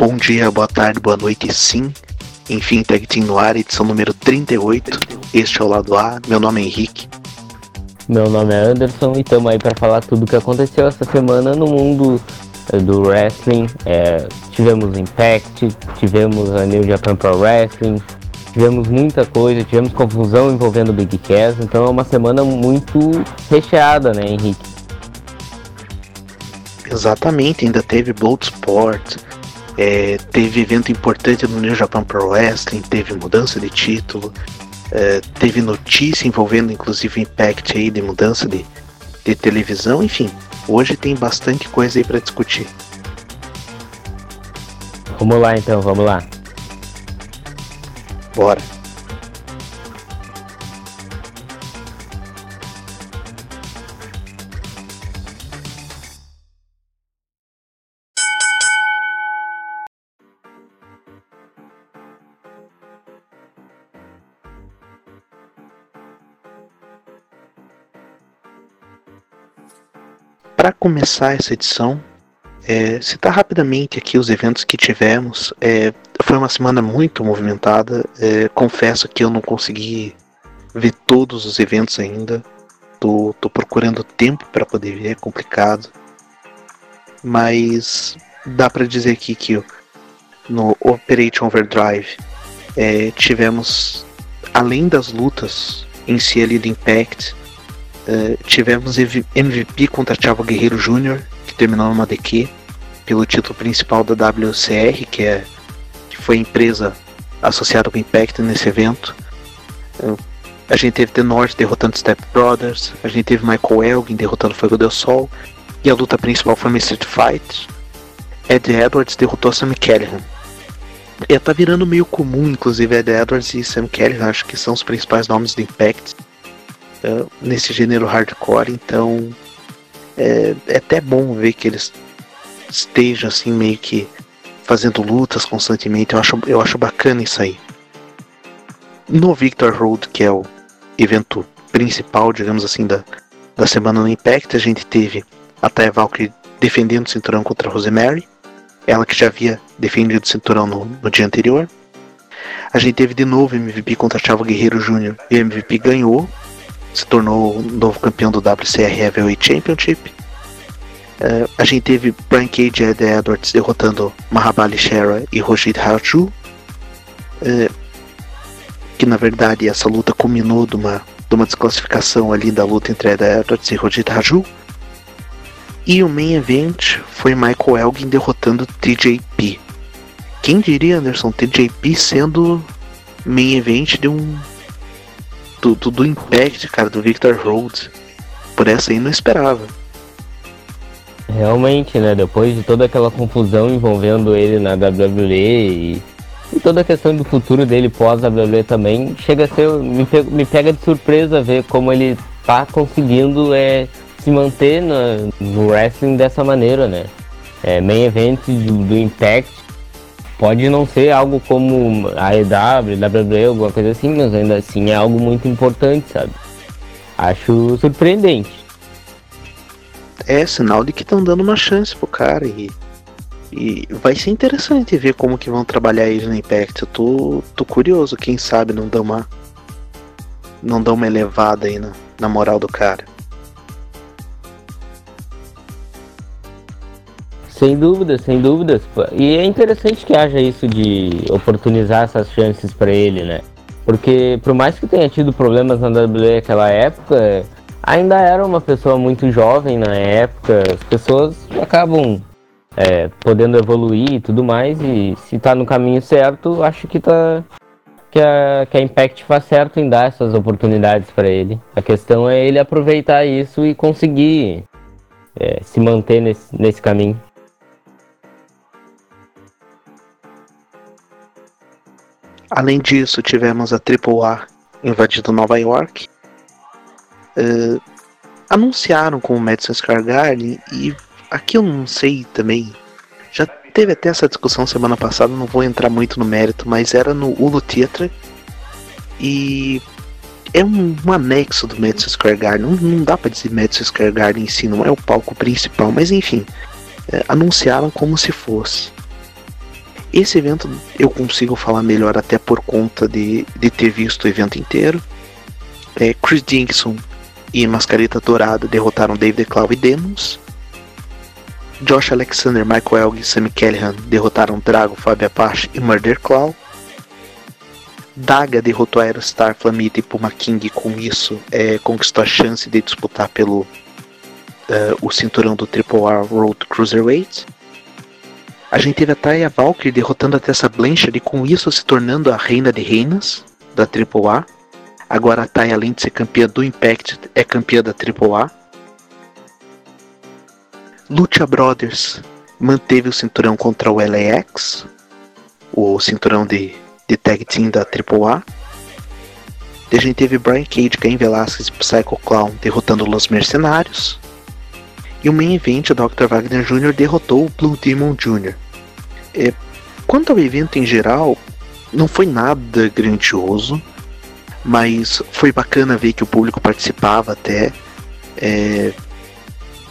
Bom dia, boa tarde, boa noite, sim. Enfim, Tag Team no ar, edição número 38. Este é o lado A, meu nome é Henrique. Meu nome é Anderson e estamos aí para falar tudo o que aconteceu essa semana no mundo eh, do wrestling. É, tivemos Impact, tivemos a New Japan Pro Wrestling, tivemos muita coisa, tivemos confusão envolvendo o Big Cass, então é uma semana muito recheada, né, Henrique? Exatamente, ainda teve Bloodsport, é, teve evento importante no New Japan Pro Wrestling, teve mudança de título, é, teve notícia envolvendo inclusive Impact aí de mudança de, de televisão, enfim, hoje tem bastante coisa aí para discutir. Vamos lá então, vamos lá. Bora. Para começar essa edição, é, citar rapidamente aqui os eventos que tivemos. É, foi uma semana muito movimentada. É, confesso que eu não consegui ver todos os eventos ainda. Tô, tô procurando tempo para poder ver, é complicado. Mas dá para dizer aqui que no Operation Overdrive é, tivemos, além das lutas em si ali do Impact, Uh, tivemos MVP contra Thiago Guerreiro Jr., que terminou numa DQ, pelo título principal da WCR, que, é, que foi a empresa associada com Impact nesse evento. Uh, a gente teve The North derrotando Step Brothers, a gente teve Michael Elgin derrotando Fogo del Sol, e a luta principal foi uma Street Fight. Ed Edwards derrotou Sam Callahan. E tá virando meio comum, inclusive, Ed Edwards e Sam Callahan, acho que são os principais nomes do Impact uh, nesse gênero hardcore, então é, é, até bom ver que eles estejam assim meio que fazendo lutas constantemente. Eu acho, eu acho bacana isso aí. No Victor Road, que é o evento principal, digamos assim, da, da semana no Impact, a gente teve a Taya Valkyrie defendendo o cinturão contra a Rosemary. Ela que já havia defendido o cinturão no, no dia anterior. A gente teve de novo MVP contra Chavo Guerreiro Jr. e o MVP ganhou se tornou o novo campeão do WCR Heavyweight Championship. Uh, a gente teve Brian Cage e Ed Edwards derrotando Mahabali Shera e Rojid Raju. Uh, que na verdade essa luta culminou de uma, de uma desclassificação ali da luta entre Ed Edwards e Rojid Raju. E o main event foi Michael Elgin derrotando TJP. Quem diria, Anderson, TJP sendo main event de um do, do, do Impact, cara, do Victor Rhodes. Por essa aí não esperava. Realmente, né? Depois de toda aquela confusão envolvendo ele na WWE e, e toda a questão do futuro dele pós-WWE também, chega a ser. Me, me pega de surpresa ver como ele tá conseguindo é, se manter no, no wrestling dessa maneira, né? É, main event do, do Impact Pode não ser algo como a EW, WWE, alguma coisa assim, mas ainda assim é algo muito importante, sabe? Acho surpreendente. É sinal de que estão dando uma chance pro cara e, e vai ser interessante ver como que vão trabalhar ele no Impact. Eu tô, tô curioso, quem sabe não dá uma não dá uma elevada aí na, na moral do cara. Sem dúvidas, sem dúvidas. E é interessante que haja isso de oportunizar essas chances para ele, né? Porque por mais que tenha tido problemas na WWE naquela época, ainda era uma pessoa muito jovem na época. As pessoas acabam é, podendo evoluir e tudo mais. E se tá no caminho certo, acho que tá que a, que a Impact faz certo em dar essas oportunidades para ele. A questão é ele aproveitar isso e conseguir é, se manter nesse, nesse caminho. Além disso, tivemos a AAA invadindo Nova York. Uh, anunciaram com o Madison Square Garden e aqui eu não sei também. Já teve até essa discussão semana passada, não vou entrar muito no mérito, mas era no Ulu Theatre e é um, um, anexo do Madison Square Garden. Não, não dá para dizer Madison Square Garden em si, não é o palco principal, mas enfim, é, anunciaram como se fosse. Esse evento eu consigo falar melhor até por conta de, de ter visto o evento inteiro. É, Chris Dixon e Mascareta Dourada derrotaram David Clow e Demons. Josh Alexander, Michael Elgin e Sammy Callahan derrotaram Drago, Fabio Apache e Murder Claw. Daga derrotou Aerostar, Flamita e Puma King e com isso é, conquistou a chance de disputar pelo uh, o cinturão do Triple R Road Cruiserweight. A gente teve a Taya Valkyrie derrotando a Tessa Blanchard e com isso se tornando a reina de reinas da AAA. Agora a Taya, além de ser campeã do Impact, é campeã da AAA. Lucha Brothers manteve o cinturão contra o LAX, o cinturão de, de tag team da AAA. A gente teve Brian Cage, Cain Velasquez e Psycho Clown derrotando os Mercenários. E o main event, o Dr. Wagner Jr. derrotou o Blue Demon Jr. É, quanto ao evento em geral, não foi nada grandioso, mas foi bacana ver que o público participava até. É,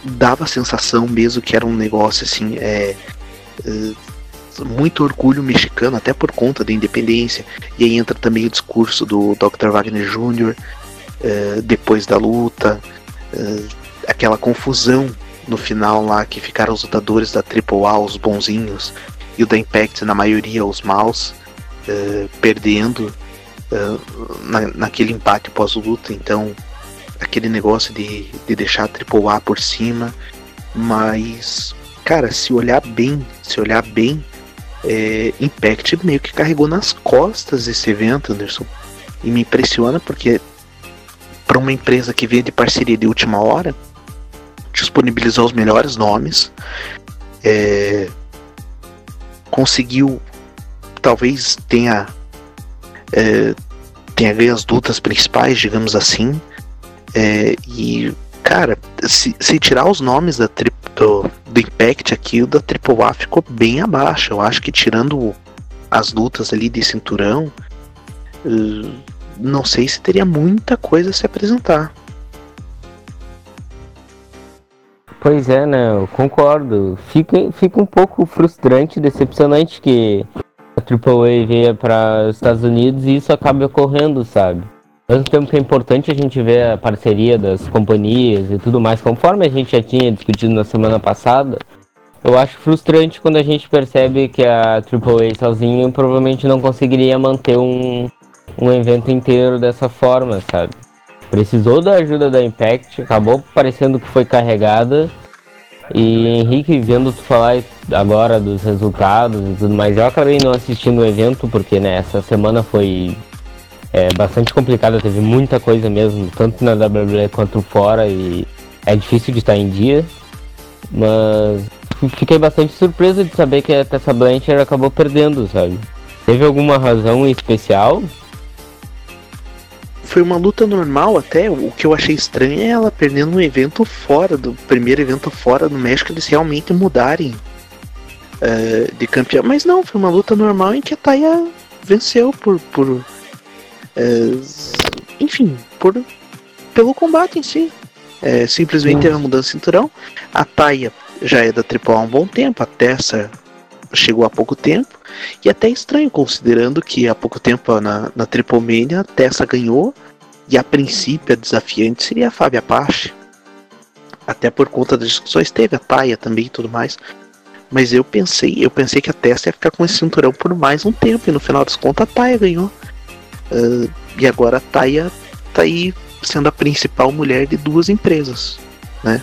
dava a sensação mesmo que era um negócio assim, é, é, muito orgulho mexicano, até por conta da independência. E aí entra também o discurso do Dr. Wagner Jr. É, depois da luta, é, aquela confusão no final lá que ficaram os lutadores da AAA, os bonzinhos, e o da Impact, na maioria, os maus, uh, perdendo uh, na, naquele empate pós-luta. Então, aquele negócio de, de deixar a AAA por cima. Mas, cara, se olhar bem, se olhar bem, é, Impact meio que carregou nas costas esse evento, Anderson. E me impressiona porque para uma empresa que vem de parceria de última hora, disponibilizou os melhores nomes, é, conseguiu, talvez tenha, é, tenha ganho as lutas principais, digamos assim, é, e cara, se, se, tirar os nomes da tri, do, do Impact aqui, o da AAA ficou bem abaixo. Eu acho que tirando as lutas ali de cinturão, uh, não sei se teria muita coisa a se apresentar. Pois é, né? Eu concordo. Fica, fica um pouco frustrante, decepcionante que a AAA venha para os Estados Unidos e isso acabe ocorrendo, sabe? Ao mesmo tempo que é importante a gente ver a parceria das companhias e tudo mais, conforme a gente já tinha discutido na semana passada, eu acho frustrante quando a gente percebe que a AAA sozinha provavelmente não conseguiria manter um, um evento inteiro dessa forma, sabe? Precisou da ajuda da Impact, acabou parecendo que foi carregada. E Henrique, vendo tu falar agora dos resultados e tudo mais, eu acabei não assistindo o evento porque né, essa semana foi é, bastante complicada, teve muita coisa mesmo, tanto na WWE quanto fora e é difícil de estar em dia. Mas fiquei bastante surpreso de saber que a Tessa Blanchard acabou perdendo, sabe? Teve alguma razão especial? Foi uma luta normal até. O que eu achei estranho é ela perdendo um evento fora, do primeiro evento fora do México, eles realmente mudarem uh, de campeão. Mas não, foi uma luta normal em que a Taya venceu por. por uh, enfim, por, pelo combate em si. É, simplesmente teve uma mudança de cinturão. A Taya já é da AAA há um bom tempo, a Tessa chegou há pouco tempo. E até estranho, considerando que há pouco tempo na, na a Tessa ganhou. E a princípio a desafiante seria a Fábia Apache. Até por conta das discussões teve a Taia também e tudo mais. Mas eu pensei, eu pensei que a Tessa ia ficar com esse cinturão por mais um tempo. E no final das contas a Taia ganhou. Uh, e agora a Taia tá aí sendo a principal mulher de duas empresas. Né?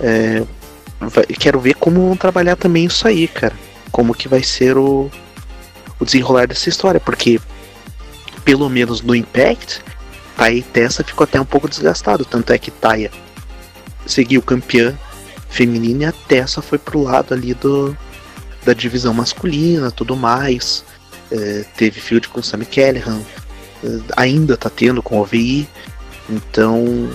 É, quero ver como vão trabalhar também isso aí, cara como que vai ser o, o desenrolar dessa história, porque pelo menos no Impact, Taya e Tessa ficou até um pouco desgastado, tanto é que Taya seguiu campeã feminina e a Tessa foi pro lado ali do da divisão masculina, tudo mais. É, teve field com Sammy Callahan, é, ainda tá tendo com o OVI. Então,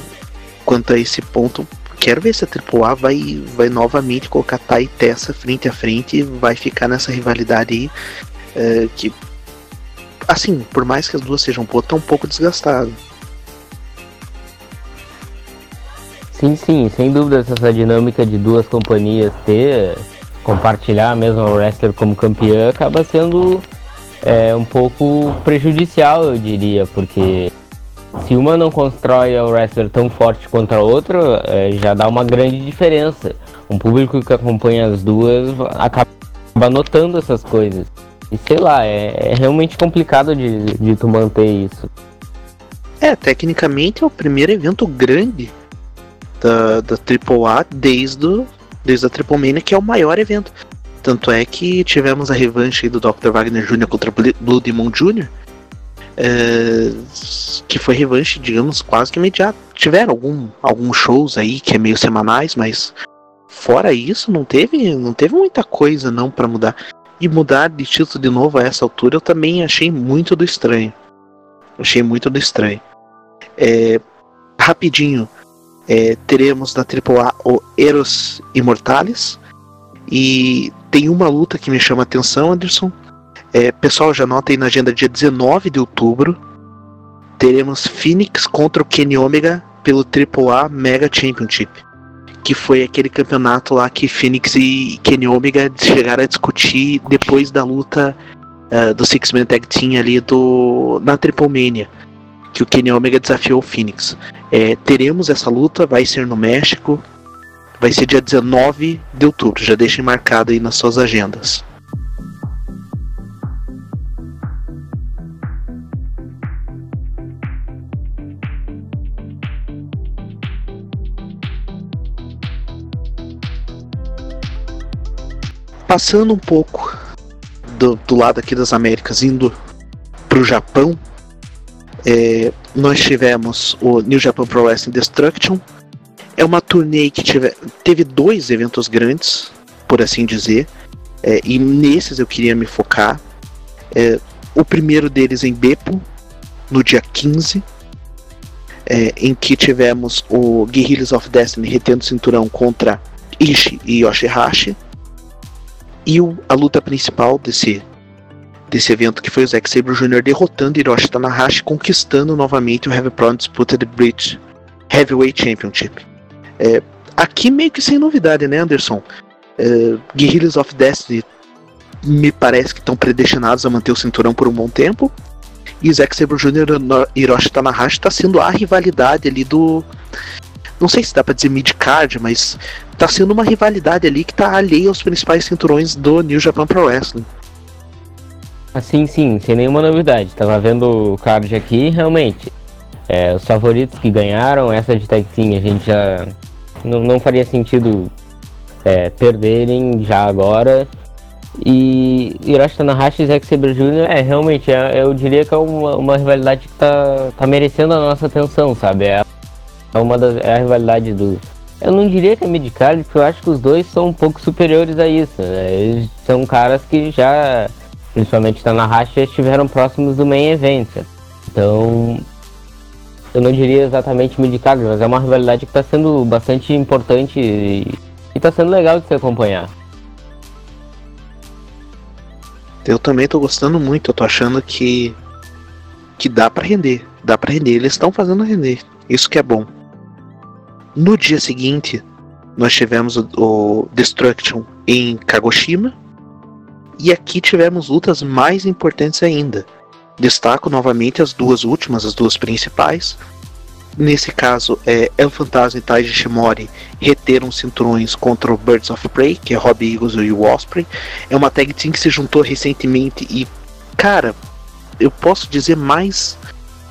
quanto a esse ponto, quero ver se a AAA vai, vai novamente colocar Tai e Tessa frente a frente e vai ficar nessa rivalidade aí. É, que, assim, por mais que as duas sejam boas, tá um pouco desgastado. Sim, sim, sem dúvida essa dinâmica de duas companhias ter compartilhar mesmo o wrestler como campeã acaba sendo é, um pouco prejudicial, eu diria, porque se uma não constrói o wrestler tão forte quanto a outra, é, já dá uma grande diferença. Um público que acompanha as duas acaba notando essas coisas. E sei lá, é, é realmente complicado de, de tu manter isso. É, tecnicamente é o primeiro evento grande da, da AAA desde, o, desde a Triple Mania, que é o maior evento. Tanto é que tivemos a revanche do Dr. Wagner Jr. contra Blue Demon Jr., é, que foi revanche, digamos, quase que imediata. Tiveram algum, alguns shows aí que é meio semanais, mas fora isso não teve, não teve muita coisa não para mudar. E mudar de título de novo a essa altura eu também achei muito do estranho. Achei muito do estranho. É, rapidinho, é, teremos na AAA o Eros Imortales. E tem uma luta que me chama a atenção, Anderson, é, pessoal, já nota aí na agenda dia 19 de outubro. Teremos Phoenix contra o Kenny Omega pelo AAA Mega Championship. Que foi aquele campeonato lá que Phoenix e Kenny Omega chegaram a discutir depois da luta uh, do Six Man Tag Team ali do, na Triple Mania. Que o Kenny Omega desafiou o Phoenix. É, teremos essa luta, vai ser no México. Vai ser dia 19 de outubro. Já deixem marcado aí nas suas agendas. Passando um pouco do, do lado aqui das Américas, indo para o Japão, é, nós tivemos o New Japan Pro Wrestling Destruction. É uma turnê que tive, teve dois eventos grandes, por assim dizer, é, e nesses eu queria me focar. É, o primeiro deles em Beppo, no dia 15, é, em que tivemos o Guerrillas of Destiny retendo o cinturão contra Ishi e Yoshihashi. E o, a luta principal desse, desse evento, que foi o Zack Sabre Jr. derrotando Hiroshi Tanahashi, conquistando novamente o Heavy Pro Disputed Bridge Heavyweight Championship. É, aqui meio que sem novidade, né, Anderson? É, Guerrillas of Destiny me parece que estão predestinados a manter o cinturão por um bom tempo. E Zack Sabre Jr. e Hiroshi Tanahashi está sendo a rivalidade ali do. Não sei se dá pra dizer mid-card, mas tá sendo uma rivalidade ali que tá alheia aos principais cinturões do New Japan Pro Wrestling. Assim, sim, sem nenhuma novidade. Tava vendo o card aqui, realmente. É, os favoritos que ganharam, essa de tag team, a gente já não, não faria sentido é, perderem já agora. E Hiroshi Tanahashi e Zack Sabre Jr. é realmente, é, eu diria que é uma, uma rivalidade que tá, tá merecendo a nossa atenção, sabe? É, é uma das, é a rivalidade do, eu não diria que é midcard, porque eu acho que os dois são um pouco superiores a isso. Né? Eles são caras que já, principalmente na racha, estiveram próximos do main event. Então, eu não diria exatamente midcard, mas é uma rivalidade que está sendo bastante importante e está sendo legal de se acompanhar. Eu também estou gostando muito, eu tô achando que que dá para render, dá para render, eles estão fazendo render. Isso que é bom. No dia seguinte, nós tivemos o, o Destruction em Kagoshima. E aqui tivemos lutas mais importantes ainda. Destaco novamente as duas últimas, as duas principais. Nesse caso, é El Fantasma e Taiji Shimori reteram cinturões contra o Birds of Prey, que é Robbie Eagles e o Osprey. É uma tag team que se juntou recentemente e, cara, eu posso dizer mais,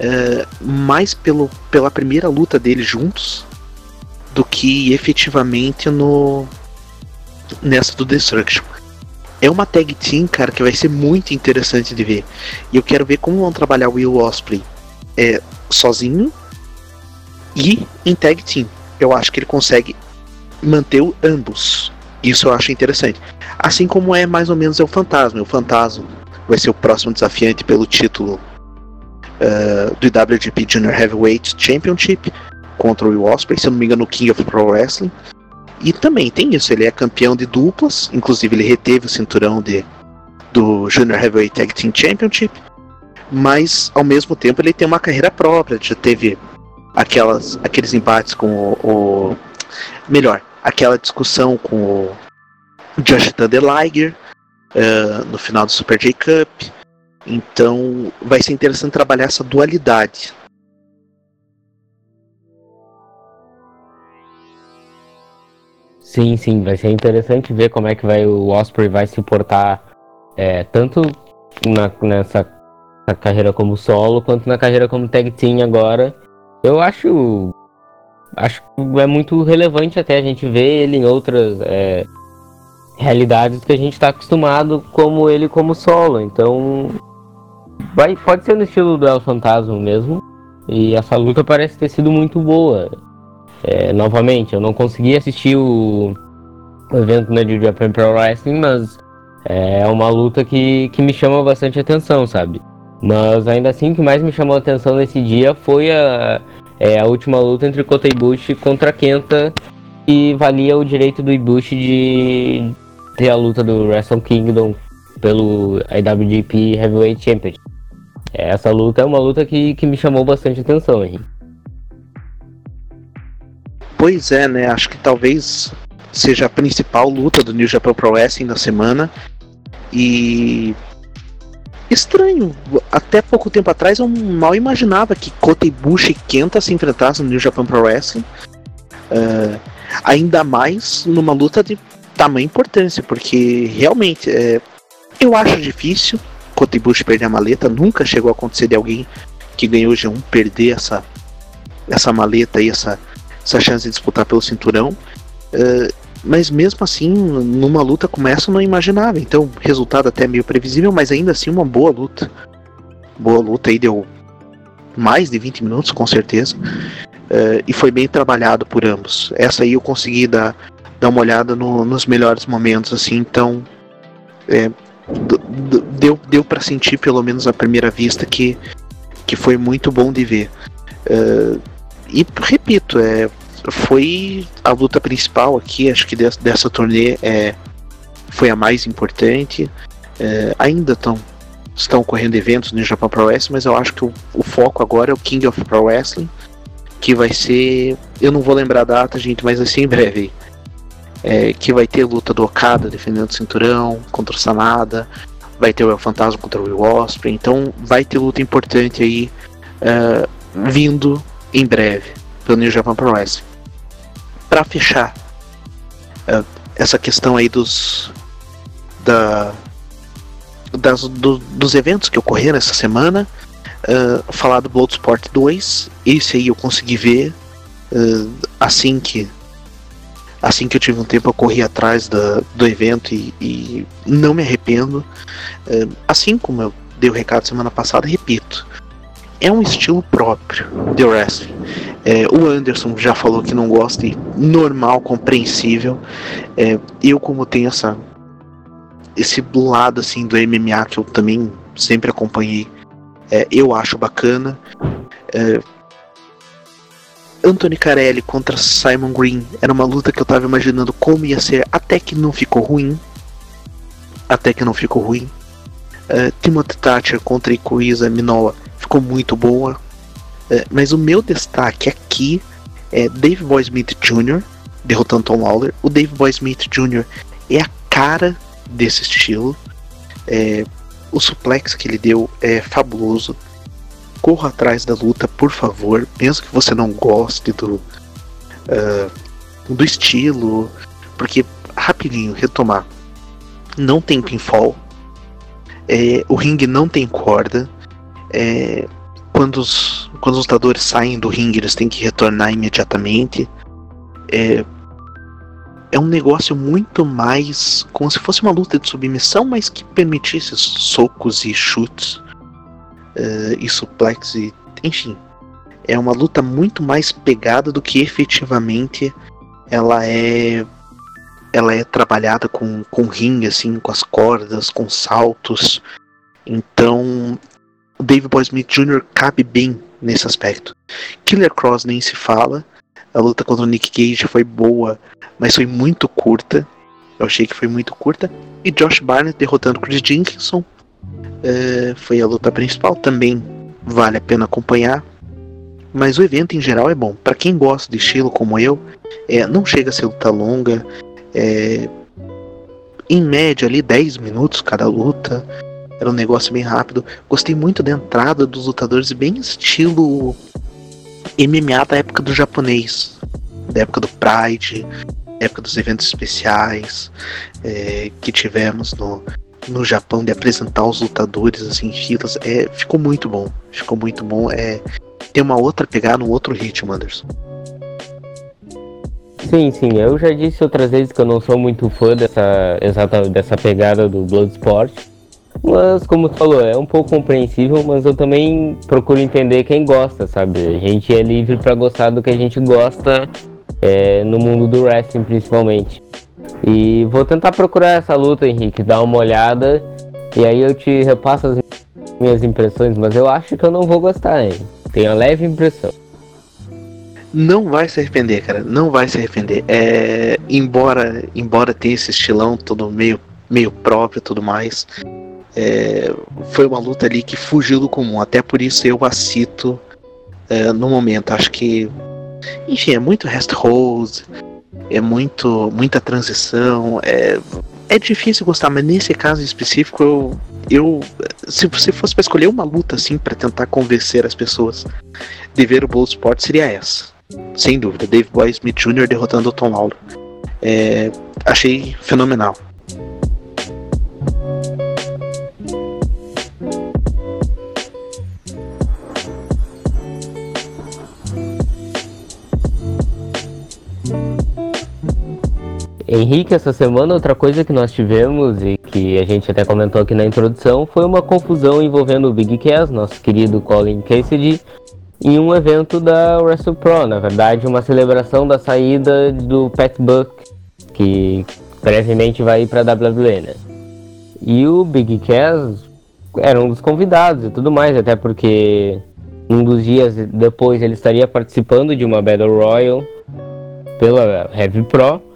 é, mais pelo, pela primeira luta deles juntos do que efetivamente no nessa do Destruction. É uma tag team, cara, que vai ser muito interessante de ver. E eu quero ver como vão trabalhar o Will Osprey é, sozinho e em tag team. Eu acho que ele consegue manter o, ambos. Isso eu acho interessante. Assim como é mais ou menos é o Fantasma. O Fantasma vai ser o próximo desafiante pelo título uh, do WGP Junior Heavyweight Championship contra o Will Ospreay, se eu não me engano, no King of Pro Wrestling. E também tem isso, ele é campeão de duplas, inclusive ele reteve o cinturão de, do Junior Heavyweight Tag Team Championship, mas ao mesmo tempo ele tem uma carreira própria, já teve aquelas, aqueles embates com o, o melhor, aquela discussão com o Josh Thunder Liger uh, no final do Super J Cup. Então vai ser interessante trabalhar essa dualidade. Sim, sim, vai ser interessante ver como é que vai o Osprey vai se portar é, tanto na, nessa na carreira como solo quanto na carreira como tag team agora. Eu acho acho que é muito relevante até a gente ver ele em outras é, realidades que a gente está acostumado como ele como solo. Então vai, pode ser no estilo do El Fantasma mesmo. E essa luta parece ter sido muito boa. É, novamente, eu não consegui assistir o, evento né, de Japan Pro Wrestling, mas é uma luta que, que me chama bastante atenção, sabe? Mas ainda assim, o que mais me chamou a atenção nesse dia foi a, é, a última luta entre Kota Ibushi contra Kenta, que valia o direito do Ibushi de ter a luta do Wrestle Kingdom pelo IWGP Heavyweight Championship. Essa luta é uma luta que, que me chamou bastante atenção, Henrique. Pois é, né? Acho que talvez seja a principal luta do New Japan Pro Wrestling da semana. E estranho. Até pouco tempo atrás eu mal imaginava que Kota Ibushi e Kenta se enfrentassem no New Japan Pro Wrestling. Uh, ainda mais numa luta de tamanha importância, porque realmente é, eu acho difícil Kota Ibushi perder a maleta. Nunca chegou a acontecer de alguém que ganhou G1 perder essa, essa maleta e essa, essa chance de disputar pelo cinturão. Uh, mas mesmo assim, numa luta como essa, eu não imaginava. Então, resultado até meio previsível, mas ainda assim uma boa luta. Boa luta aí, deu mais de 20 minutos, com certeza. Uh, e foi bem trabalhado por ambos. Essa aí eu consegui dar, dar uma olhada no, nos melhores momentos, assim, então. É, deu deu para sentir, pelo menos à primeira vista, que, que foi muito bom de ver. Uh, e repito, é, foi a luta principal aqui, acho que dessa, dessa turnê é, foi a mais importante. É, ainda estão estão ocorrendo eventos no Japão Pro Wrestling, mas eu acho que o, o, foco agora é o King of Pro Wrestling, que vai ser, eu não vou lembrar a data, gente, mas vai ser em breve. É, que vai ter luta do Okada defendendo o cinturão contra o Sanada, vai ter o El Fantasma contra o Will Osprey, então vai ter luta importante aí uh, vindo em breve pelo New Japan Pro Wrestling para fechar uh, essa questão aí dos da, das, do, dos eventos que ocorreram essa semana, uh, falar do Bloodsport 2. Esse aí eu consegui ver uh, assim que assim que eu tive um tempo eu corri atrás da, do evento e, e não me arrependo. Uh, assim como eu dei o recado semana passada, repito, é um estilo próprio de wrestling. É, o Anderson já falou que não gosta e normal, compreensível. É, eu como tenho essa esse lado assim do MMA que eu também sempre acompanhei, é, eu acho bacana. É, Anthony Carelli contra Simon Green era uma luta que eu tava imaginando como ia ser, até que não ficou ruim. Até que não ficou ruim. Uh, Timothy Thatcher contra Ikuiza Minoa ficou muito boa. É, mas o meu destaque aqui é Dave Boy Smith Jr. derrotando Tom Lawler. O Dave Boy Smith Jr. é a cara desse estilo. É, o suplex que ele deu é fabuloso. Corra atrás da luta, por favor. Mesmo que você não goste do, uh, do estilo. Porque, rapidinho, retomar. Não tem pinfall. É, o ringue não tem corda. É, quando, os, quando os lutadores saem do ringue, eles têm que retornar imediatamente. É, é um negócio muito mais como se fosse uma luta de submissão, mas que permitisse socos e chutes é, e suplex e enfim. É uma luta muito mais pegada do que efetivamente ela é ela é trabalhada com, com ringue, assim, com as cordas, com saltos. Então David Boy Smith Jr. cabe bem nesse aspecto. Killer Cross nem se fala. A luta contra o Nick Cage foi boa, mas foi muito curta. Eu achei que foi muito curta. E Josh Barnett derrotando Chris Jenkinson. É, foi a luta principal. Também vale a pena acompanhar. Mas o evento em geral é bom. Para quem gosta de estilo como eu, é, não chega a ser luta longa. É, em média ali 10 minutos cada luta. Era um negócio bem rápido. Gostei muito da entrada dos lutadores, bem estilo MMA da época do japonês, da época do Pride, época dos eventos especiais é, que tivemos no, no Japão de apresentar os lutadores assim, em filas. É, ficou muito bom. Ficou muito bom. É, tem uma outra pegada, um outro ritmo, Anderson. Sim, sim, eu já disse outras vezes que eu não sou muito fã dessa exata dessa pegada do Bloodsport. Mas como tu falou, é um pouco compreensível, mas eu também procuro entender quem gosta, sabe? A gente é livre para gostar do que a gente gosta é, no mundo do wrestling principalmente. E vou tentar procurar essa luta, Henrique, dar uma olhada e aí eu te repasso as minhas impressões, mas eu acho que eu não vou gostar, hein? Tenho a leve impressão. Não vai se arrepender, cara. Não vai se arrepender. É, embora, embora tenha esse estilão todo meio, meio próprio tudo mais, é, foi uma luta ali que fugiu do comum. Até por isso eu a cito é, no momento. Acho que, enfim, é muito rest rose, é muito, muita transição. É, é difícil gostar, mas nesse caso específico eu, eu se você fosse para escolher uma luta assim para tentar convencer as pessoas de ver o Bloodsport seria essa. Sem dúvida, Dave Boy Smith Jr. derrotando o Tom Lawler. É, achei fenomenal. Henrique, essa semana outra coisa que nós tivemos e que a gente até comentou aqui na introdução foi uma confusão envolvendo o Big Cass, nosso querido Colin Cassidy, em um evento da Wrestle Pro, na verdade, uma celebração da saída do Pat Buck, que brevemente vai ir para a WWE, né? E o Big Cass era um dos convidados e tudo mais, até porque um dos dias depois ele estaria participando de uma Battle Royal pela Heavy Pro,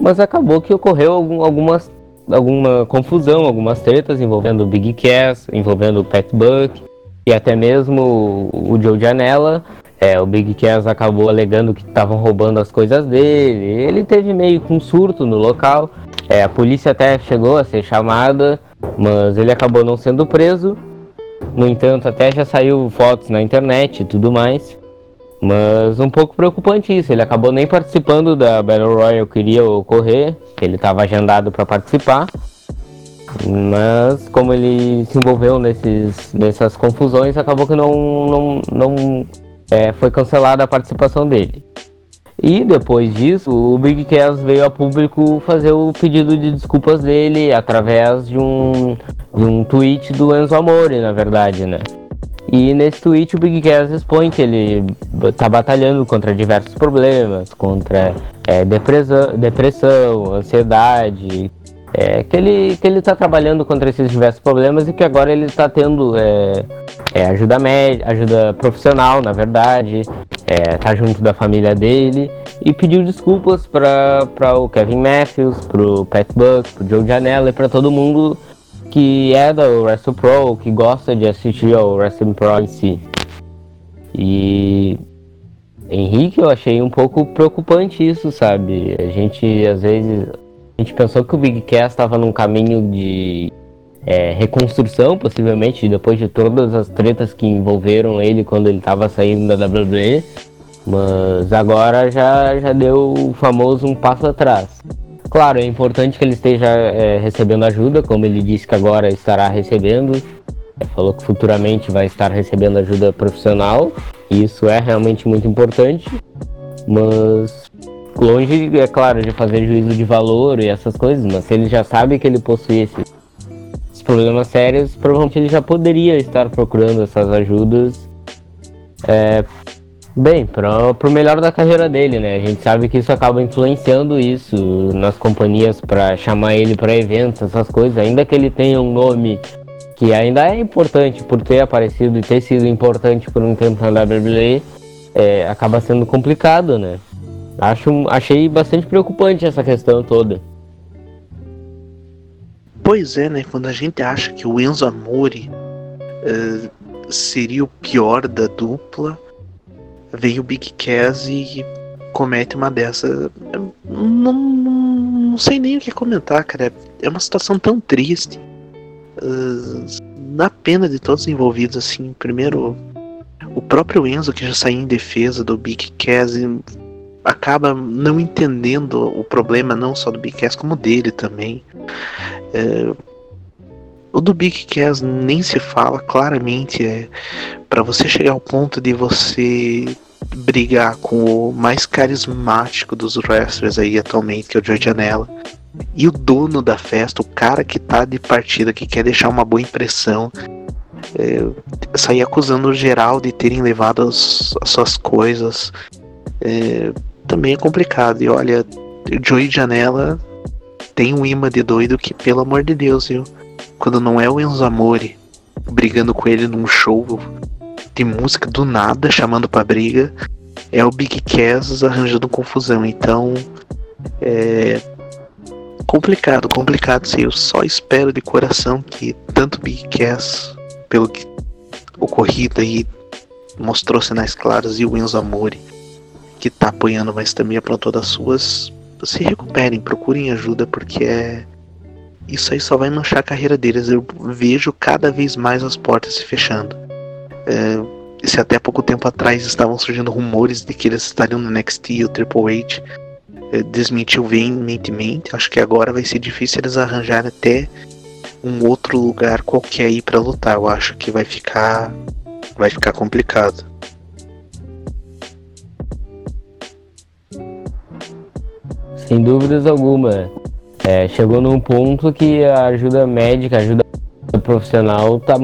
mas acabou que ocorreu algum, algumas alguma confusão, algumas tretas envolvendo o Big Cass, envolvendo o Pat Buck, e até mesmo o Joe Janela. É, o Big Cass acabou alegando que estavam roubando as coisas dele. Ele teve meio que um surto no local. É, a polícia até chegou a ser chamada, mas ele acabou não sendo preso. No entanto, até já saiu fotos na internet e tudo mais. Mas um pouco preocupante isso. Ele acabou nem participando da Battle Royale que iria ocorrer. Ele estava agendado para participar. Mas como ele se envolveu nesses, nessas confusões, acabou que não, não, não é, foi cancelada a participação dele. E depois disso, o Big Cass veio a público fazer o pedido de desculpas dele através de um, de um tweet do Enzo Amore, na verdade, né? E nesse tweet o Big Cass expõe que ele está batalhando contra diversos problemas, contra é, depressão, depressão, ansiedade, é, que ele que ele está trabalhando contra esses diversos problemas e que agora ele está tendo é, é, ajuda médica, ajuda profissional, na verdade, está é, junto da família dele e pediu desculpas para o Kevin Matthews, para o Pat Buck, para o Joe Janela e para todo mundo que é do Wrestle Pro, que gosta de assistir ao Wrestling Pro em si. E Henrique, eu achei um pouco preocupante isso, sabe? A gente às vezes a gente pensou que o Big Cass estava num caminho de é, reconstrução, possivelmente, depois de todas as tretas que envolveram ele quando ele estava saindo da WWE. Mas agora já, já deu o famoso um passo atrás. Claro, é importante que ele esteja é, recebendo ajuda, como ele disse que agora estará recebendo. Falou que futuramente vai estar recebendo ajuda profissional. E isso é realmente muito importante. Mas longe, é claro, de fazer juízo de valor e essas coisas, mas se ele já sabe que ele possui esses, esses problemas sérios, provavelmente ele já poderia estar procurando essas ajudas. É, bem, para o melhor da carreira dele, né? A gente sabe que isso acaba influenciando isso nas companhias para chamar ele para eventos, essas coisas, ainda que ele tenha um nome que ainda é importante por ter aparecido e ter sido importante por um tempo na WWE, é, acaba sendo complicado, né? Acho, achei bastante preocupante essa questão toda. Pois é, né? Quando a gente acha que o Enzo Amore uh, seria o pior da dupla, vem o Big Cass e comete uma dessa. Não, não, sei nem o que comentar, cara. É uma situação tão triste. Uh, na pena de todos os envolvidos, assim. Primeiro, o próprio Enzo, que já saiu em defesa do Big Cass, acaba não entendendo o problema não só do Big Cass, como dele também. É, o do Big Cass nem se fala claramente. É para você chegar ao ponto de você brigar com o mais carismático dos wrestlers aí atualmente, que é o Joey Janela. E o dono da festa, o cara que tá de partida, que quer deixar uma boa impressão, é, sair acusando o geral de terem levado as, as suas coisas. É, também é complicado. E olha, Joey Janela tem um imã de doido que, pelo amor de Deus, viu? Quando não é o Enzo Amore brigando com ele num show de música do nada, chamando pra briga, é o Big Cass arranjando confusão. Então, é complicado, complicado. Sim, eu só espero de coração que tanto Big Cass, pelo que ocorrido aí, mostrou sinais claros, e o Enzo Amore que tá apoiando, mas também aprontou das suas, se recuperem, procurem ajuda, porque é. Isso aí só vai manchar a carreira deles. Eu vejo cada vez mais as portas se fechando. É, se até pouco tempo atrás estavam surgindo rumores de que eles estariam no NXT e o Triple H é, desmentiu veementemente. Acho que agora vai ser difícil eles arranjarem até um outro lugar qualquer aí para lutar. Eu acho que vai ficar vai ficar complicado. sem dúvidas alguma. É, chegou num ponto que a ajuda médica, a ajuda profissional tá,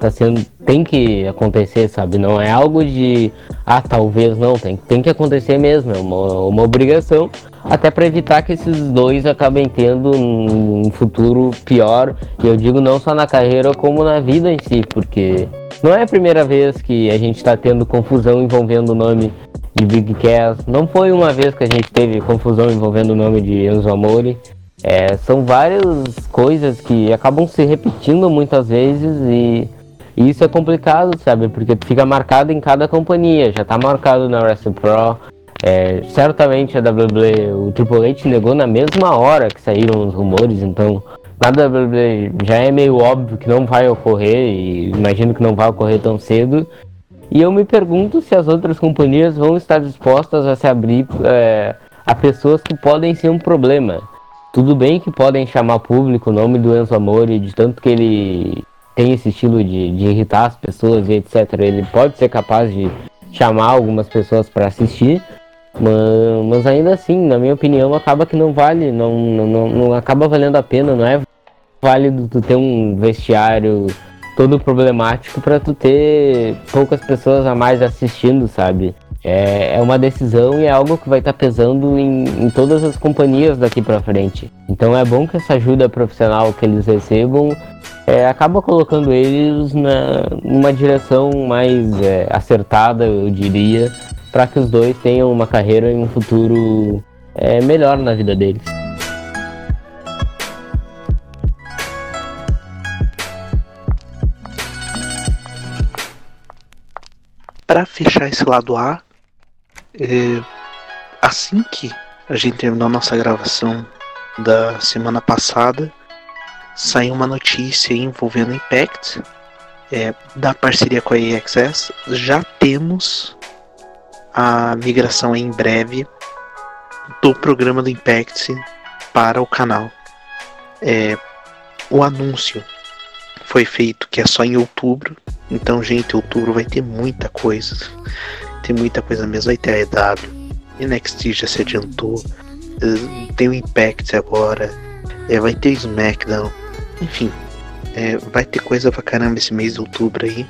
tá sendo. tem que acontecer, sabe? Não é algo de ah, talvez não, tem, tem que acontecer mesmo, é uma, uma obrigação, até para evitar que esses dois acabem tendo um, um futuro pior, e eu digo não só na carreira como na vida em si, porque não é a primeira vez que a gente está tendo confusão envolvendo o nome de Big Cass. Não foi uma vez que a gente teve confusão envolvendo o nome de Enzo Amore. É, são várias coisas que acabam se repetindo muitas vezes e, e, isso é complicado, sabe? Porque fica marcado em cada companhia. Já está marcado na Wrestle Pro. É, certamente a WWE, o Triple H negou na mesma hora que saíram os rumores, então na WWE já é meio óbvio que não vai ocorrer e imagino que não vai ocorrer tão cedo. E eu me pergunto se as outras companhias vão estar dispostas a se abrir é, a pessoas que podem ser um problema. Tudo bem que podem chamar público o nome do Enzo Amore, de tanto que ele tem esse estilo de, de irritar as pessoas e etc. Ele pode ser capaz de chamar algumas pessoas para assistir, mas, mas, ainda assim, na minha opinião, acaba que não vale, não, não, não acaba valendo a pena, não é válido tu ter um vestiário todo problemático para tu ter poucas pessoas a mais assistindo, sabe? É, é uma decisão e é algo que vai estar tá pesando em, em todas as companhias daqui para frente. Então é bom que essa ajuda profissional que eles recebam é, acaba colocando eles na, numa direção mais é, acertada, eu diria, para que os dois tenham uma carreira e um futuro é, melhor na vida deles. para fechar esse lado A, é, assim que a gente terminou a nossa gravação da semana passada, saiu uma notícia envolvendo Impact, é, da parceria com a EXS. Já temos a migração em breve do programa do Impact para o canal. É, o anúncio foi feito que é só em outubro, então, gente, outubro vai ter muita coisa. Tem muita coisa mesmo. Vai ter a EW. NXT já se adiantou. Eh, tem o Impact agora. É, vai ter SmackDown. Enfim, é, vai ter coisa pra caramba esse mês de outubro aí.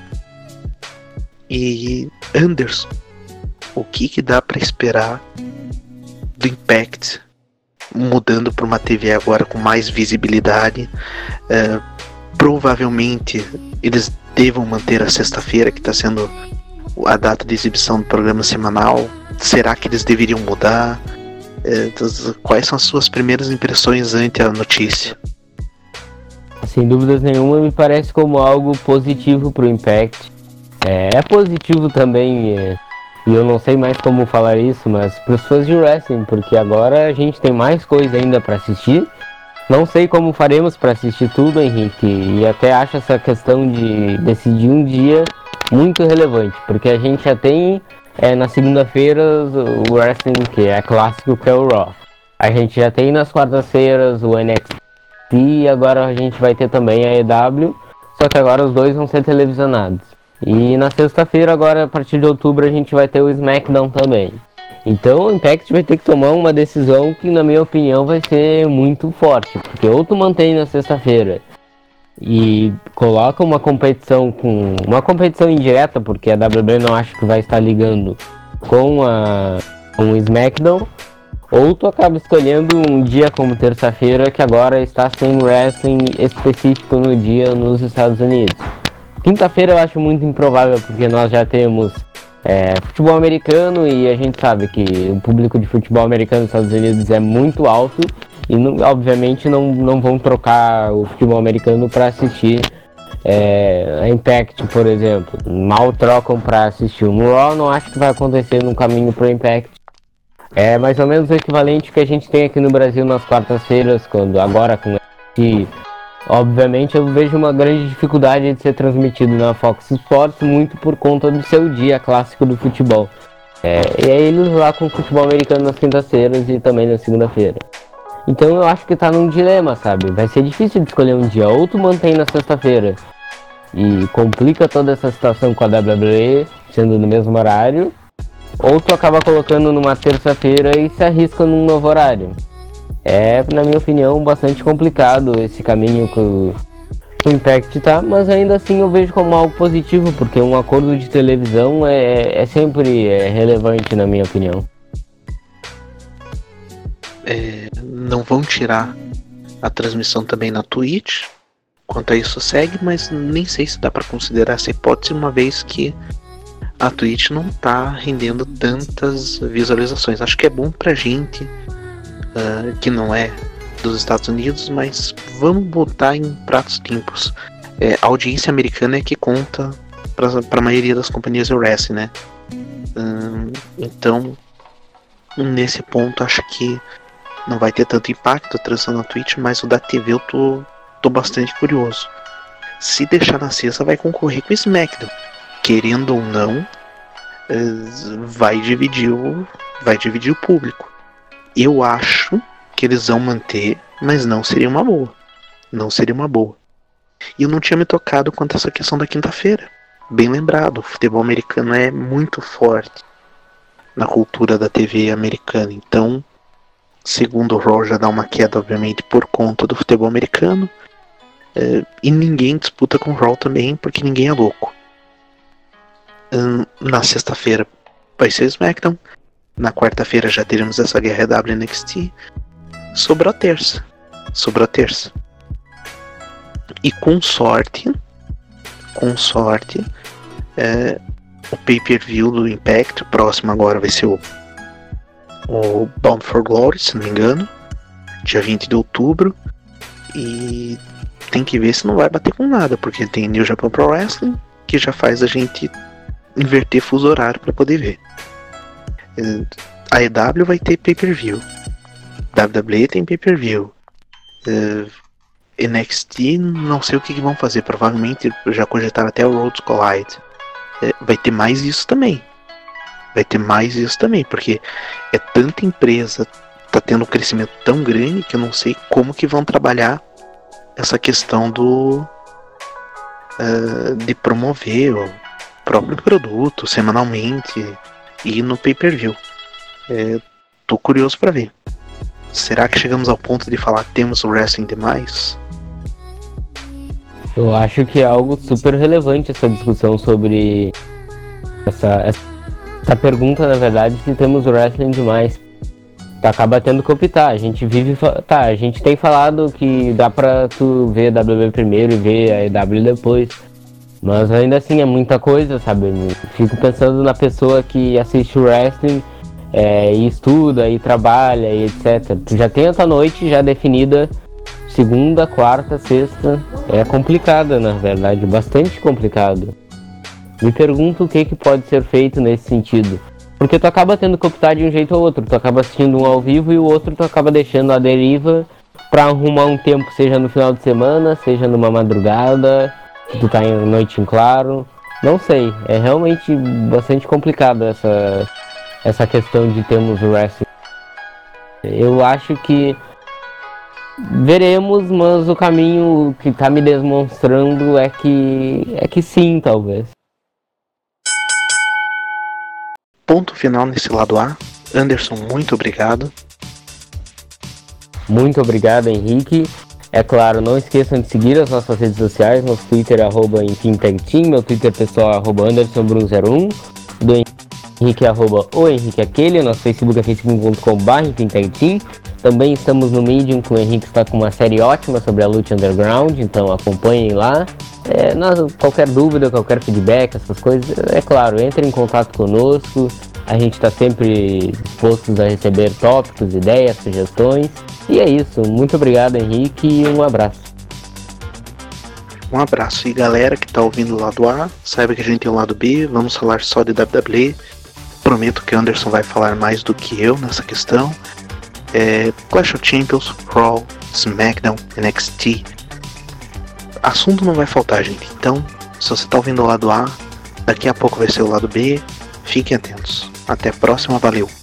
E Anderson, o que, que dá para esperar do Impact mudando para uma TV agora com mais visibilidade? É, provavelmente eles devam manter a sexta-feira, que está sendo a data de exibição do programa semanal? Será que eles deveriam mudar? É, quais são as suas primeiras impressões ante a notícia? Sem dúvidas nenhuma, me parece como algo positivo para o Impact. É, é, positivo também é, e eu não sei mais como falar isso, mas para os fãs de wrestling, porque agora a gente tem mais coisa ainda para assistir. Não sei como faremos para assistir tudo, Henrique, e até acho essa questão de decidir um dia muito relevante, porque a gente já tem é, na segunda-feira o wrestling que é clássico, que é o Raw. A gente já tem nas quartas-feiras o NXT e agora a gente vai ter também a EW, só que agora os dois vão ser televisionados. E na sexta-feira, agora a partir de outubro, a gente vai ter o SmackDown também. Então o Impact vai ter que tomar uma decisão que, na minha opinião, vai ser muito forte. Porque ou tu mantém na sexta-feira e coloca uma competição com. Uma competição indireta, porque a WWE não acha que vai estar ligando com a com o SmackDown. Ou tu acaba escolhendo um dia como terça-feira que agora está sem wrestling específico no dia nos Estados Unidos. Quinta-feira eu acho muito improvável, porque nós já temos é, futebol americano e a gente sabe que o público de futebol americano nos Estados Unidos é muito alto e não, obviamente não, não vão trocar o futebol americano para assistir é, a Impact, por exemplo. Mal trocam para assistir o Raw, não acho que vai acontecer no caminho para Impact. É mais ou menos o equivalente que a gente tem aqui no Brasil nas quartas-feiras, quando agora com que Obviamente eu vejo uma grande dificuldade de ser transmitido na Fox Sports, muito por conta do seu dia clássico do futebol. É, e aí eles lá com o futebol americano nas quintas-feiras e também na segunda-feira. Então eu acho que tá num dilema, sabe? Vai ser difícil de escolher um dia. Ou tu mantém na sexta-feira e complica toda essa situação com a WWE, sendo no mesmo horário. Ou tu acaba colocando numa terça-feira e se arrisca num novo horário é, na minha opinião, bastante complicado esse caminho que o, Impact tá, mas ainda assim eu vejo como algo positivo, porque um acordo de televisão é, é sempre é relevante, na minha opinião. É, não vão tirar a transmissão também na Twitch. Quanto a isso segue, mas nem sei se dá para considerar essa hipótese, uma vez que a Twitch não tá rendendo tantas visualizações. Acho que é bom pra gente uh, que não é dos Estados Unidos, mas vamos botar em pratos limpos. É, a audiência americana é que conta para a maioria das companhias wrestling, né? Então, nesse ponto, acho que não vai ter tanto impacto a transição na Twitch, mas o da TV eu tô, tô bastante curioso. Se deixar na sexta, vai concorrer com o SmackDown. Querendo ou não, vai dividir o, vai dividir o público. Eu acho que eles vão manter, mas não seria uma boa. Não seria uma boa. E eu não tinha me tocado quanto a essa questão da quinta-feira. Bem lembrado, o futebol americano é muito forte na cultura da TV americana. Então, segundo o Raw, já dá uma queda, obviamente, por conta do futebol americano. É, e ninguém disputa com o Raw também, porque ninguém é louco. Hum, na sexta-feira vai ser SmackDown. Na quarta-feira já teremos essa guerra WNXT. Sobrou a terça. Sobrou a terça. E com sorte, com sorte, é, o pay-per-view do Impact, o próximo agora vai ser o, o Bound for Glory, se não me engano, dia 20 de outubro. E tem que ver se não vai bater com nada, porque tem New Japan Pro Wrestling, que já faz a gente inverter fuso horário para poder ver. A EW vai ter pay-per-view. WWE tem pay-per-view. Uh, é, NXT, não sei o que, que, vão fazer. Provavelmente já cogitaram até o Roads Collide. Uh, vai ter mais isso também. Vai ter mais isso também, porque é tanta empresa, tá tendo um crescimento tão grande que eu não sei como que vão trabalhar essa questão do uh, de promover o próprio produto semanalmente e no pay-per-view. É, tô curioso para ver. Será que chegamos ao ponto de falar temos wrestling demais? Eu acho que é algo super relevante essa discussão sobre essa, essa pergunta, na verdade, se temos wrestling demais. Acaba tendo que optar. A gente vive. Tá, a gente tem falado que dá pra tu ver a WWE primeiro e ver a EW depois. Mas ainda assim é muita coisa, sabe? Fico pensando na pessoa que assiste o wrestling é, e estuda e trabalha e etc. Tu já tem essa noite já definida, segunda, quarta, sexta. É complicada, na verdade, bastante complicado. Me pergunto o que, que pode ser feito nesse sentido. Porque tu acaba tendo que optar de um jeito ou outro. Tu acaba assistindo um ao vivo e o outro tu acaba deixando a deriva pra arrumar um tempo, seja no final de semana, seja numa madrugada, que tu tá em noite em claro. Não sei, é realmente bastante complicado essa, essa questão de termos o wrestling. Eu acho que veremos, mas o caminho que tá me demonstrando é que é que sim, talvez. Ponto final nesse lado A. Anderson, muito obrigado. Muito obrigado, Henrique. É claro, não esqueçam de seguir as nossas redes sociais, nosso Twitter, arroba Team, meu Twitter pessoal, arroba AndersonBrun01, do Henrique, arroba o Henrique Aquele, nosso Facebook é facebook.com.br Também estamos no Medium, que o Henrique está com uma série ótima sobre a luta underground, então acompanhem lá. É, nós, qualquer dúvida, qualquer feedback, essas coisas, é claro, entre em contato conosco, a gente está sempre dispostos a receber tópicos, ideias, sugestões. E é isso. Muito obrigado, Henrique, e um abraço. Um abraço. E galera que está ouvindo o lado A, saiba que a gente tem o lado B. Vamos falar só de WWE. Prometo que Anderson vai falar mais do que eu nessa questão. É, Clash of Champions, Raw, SmackDown, NXT. Assunto não vai faltar, gente. Então, se você está ouvindo o lado A, daqui a pouco vai ser o lado B. Fiquem atentos. Até a próxima, valeu!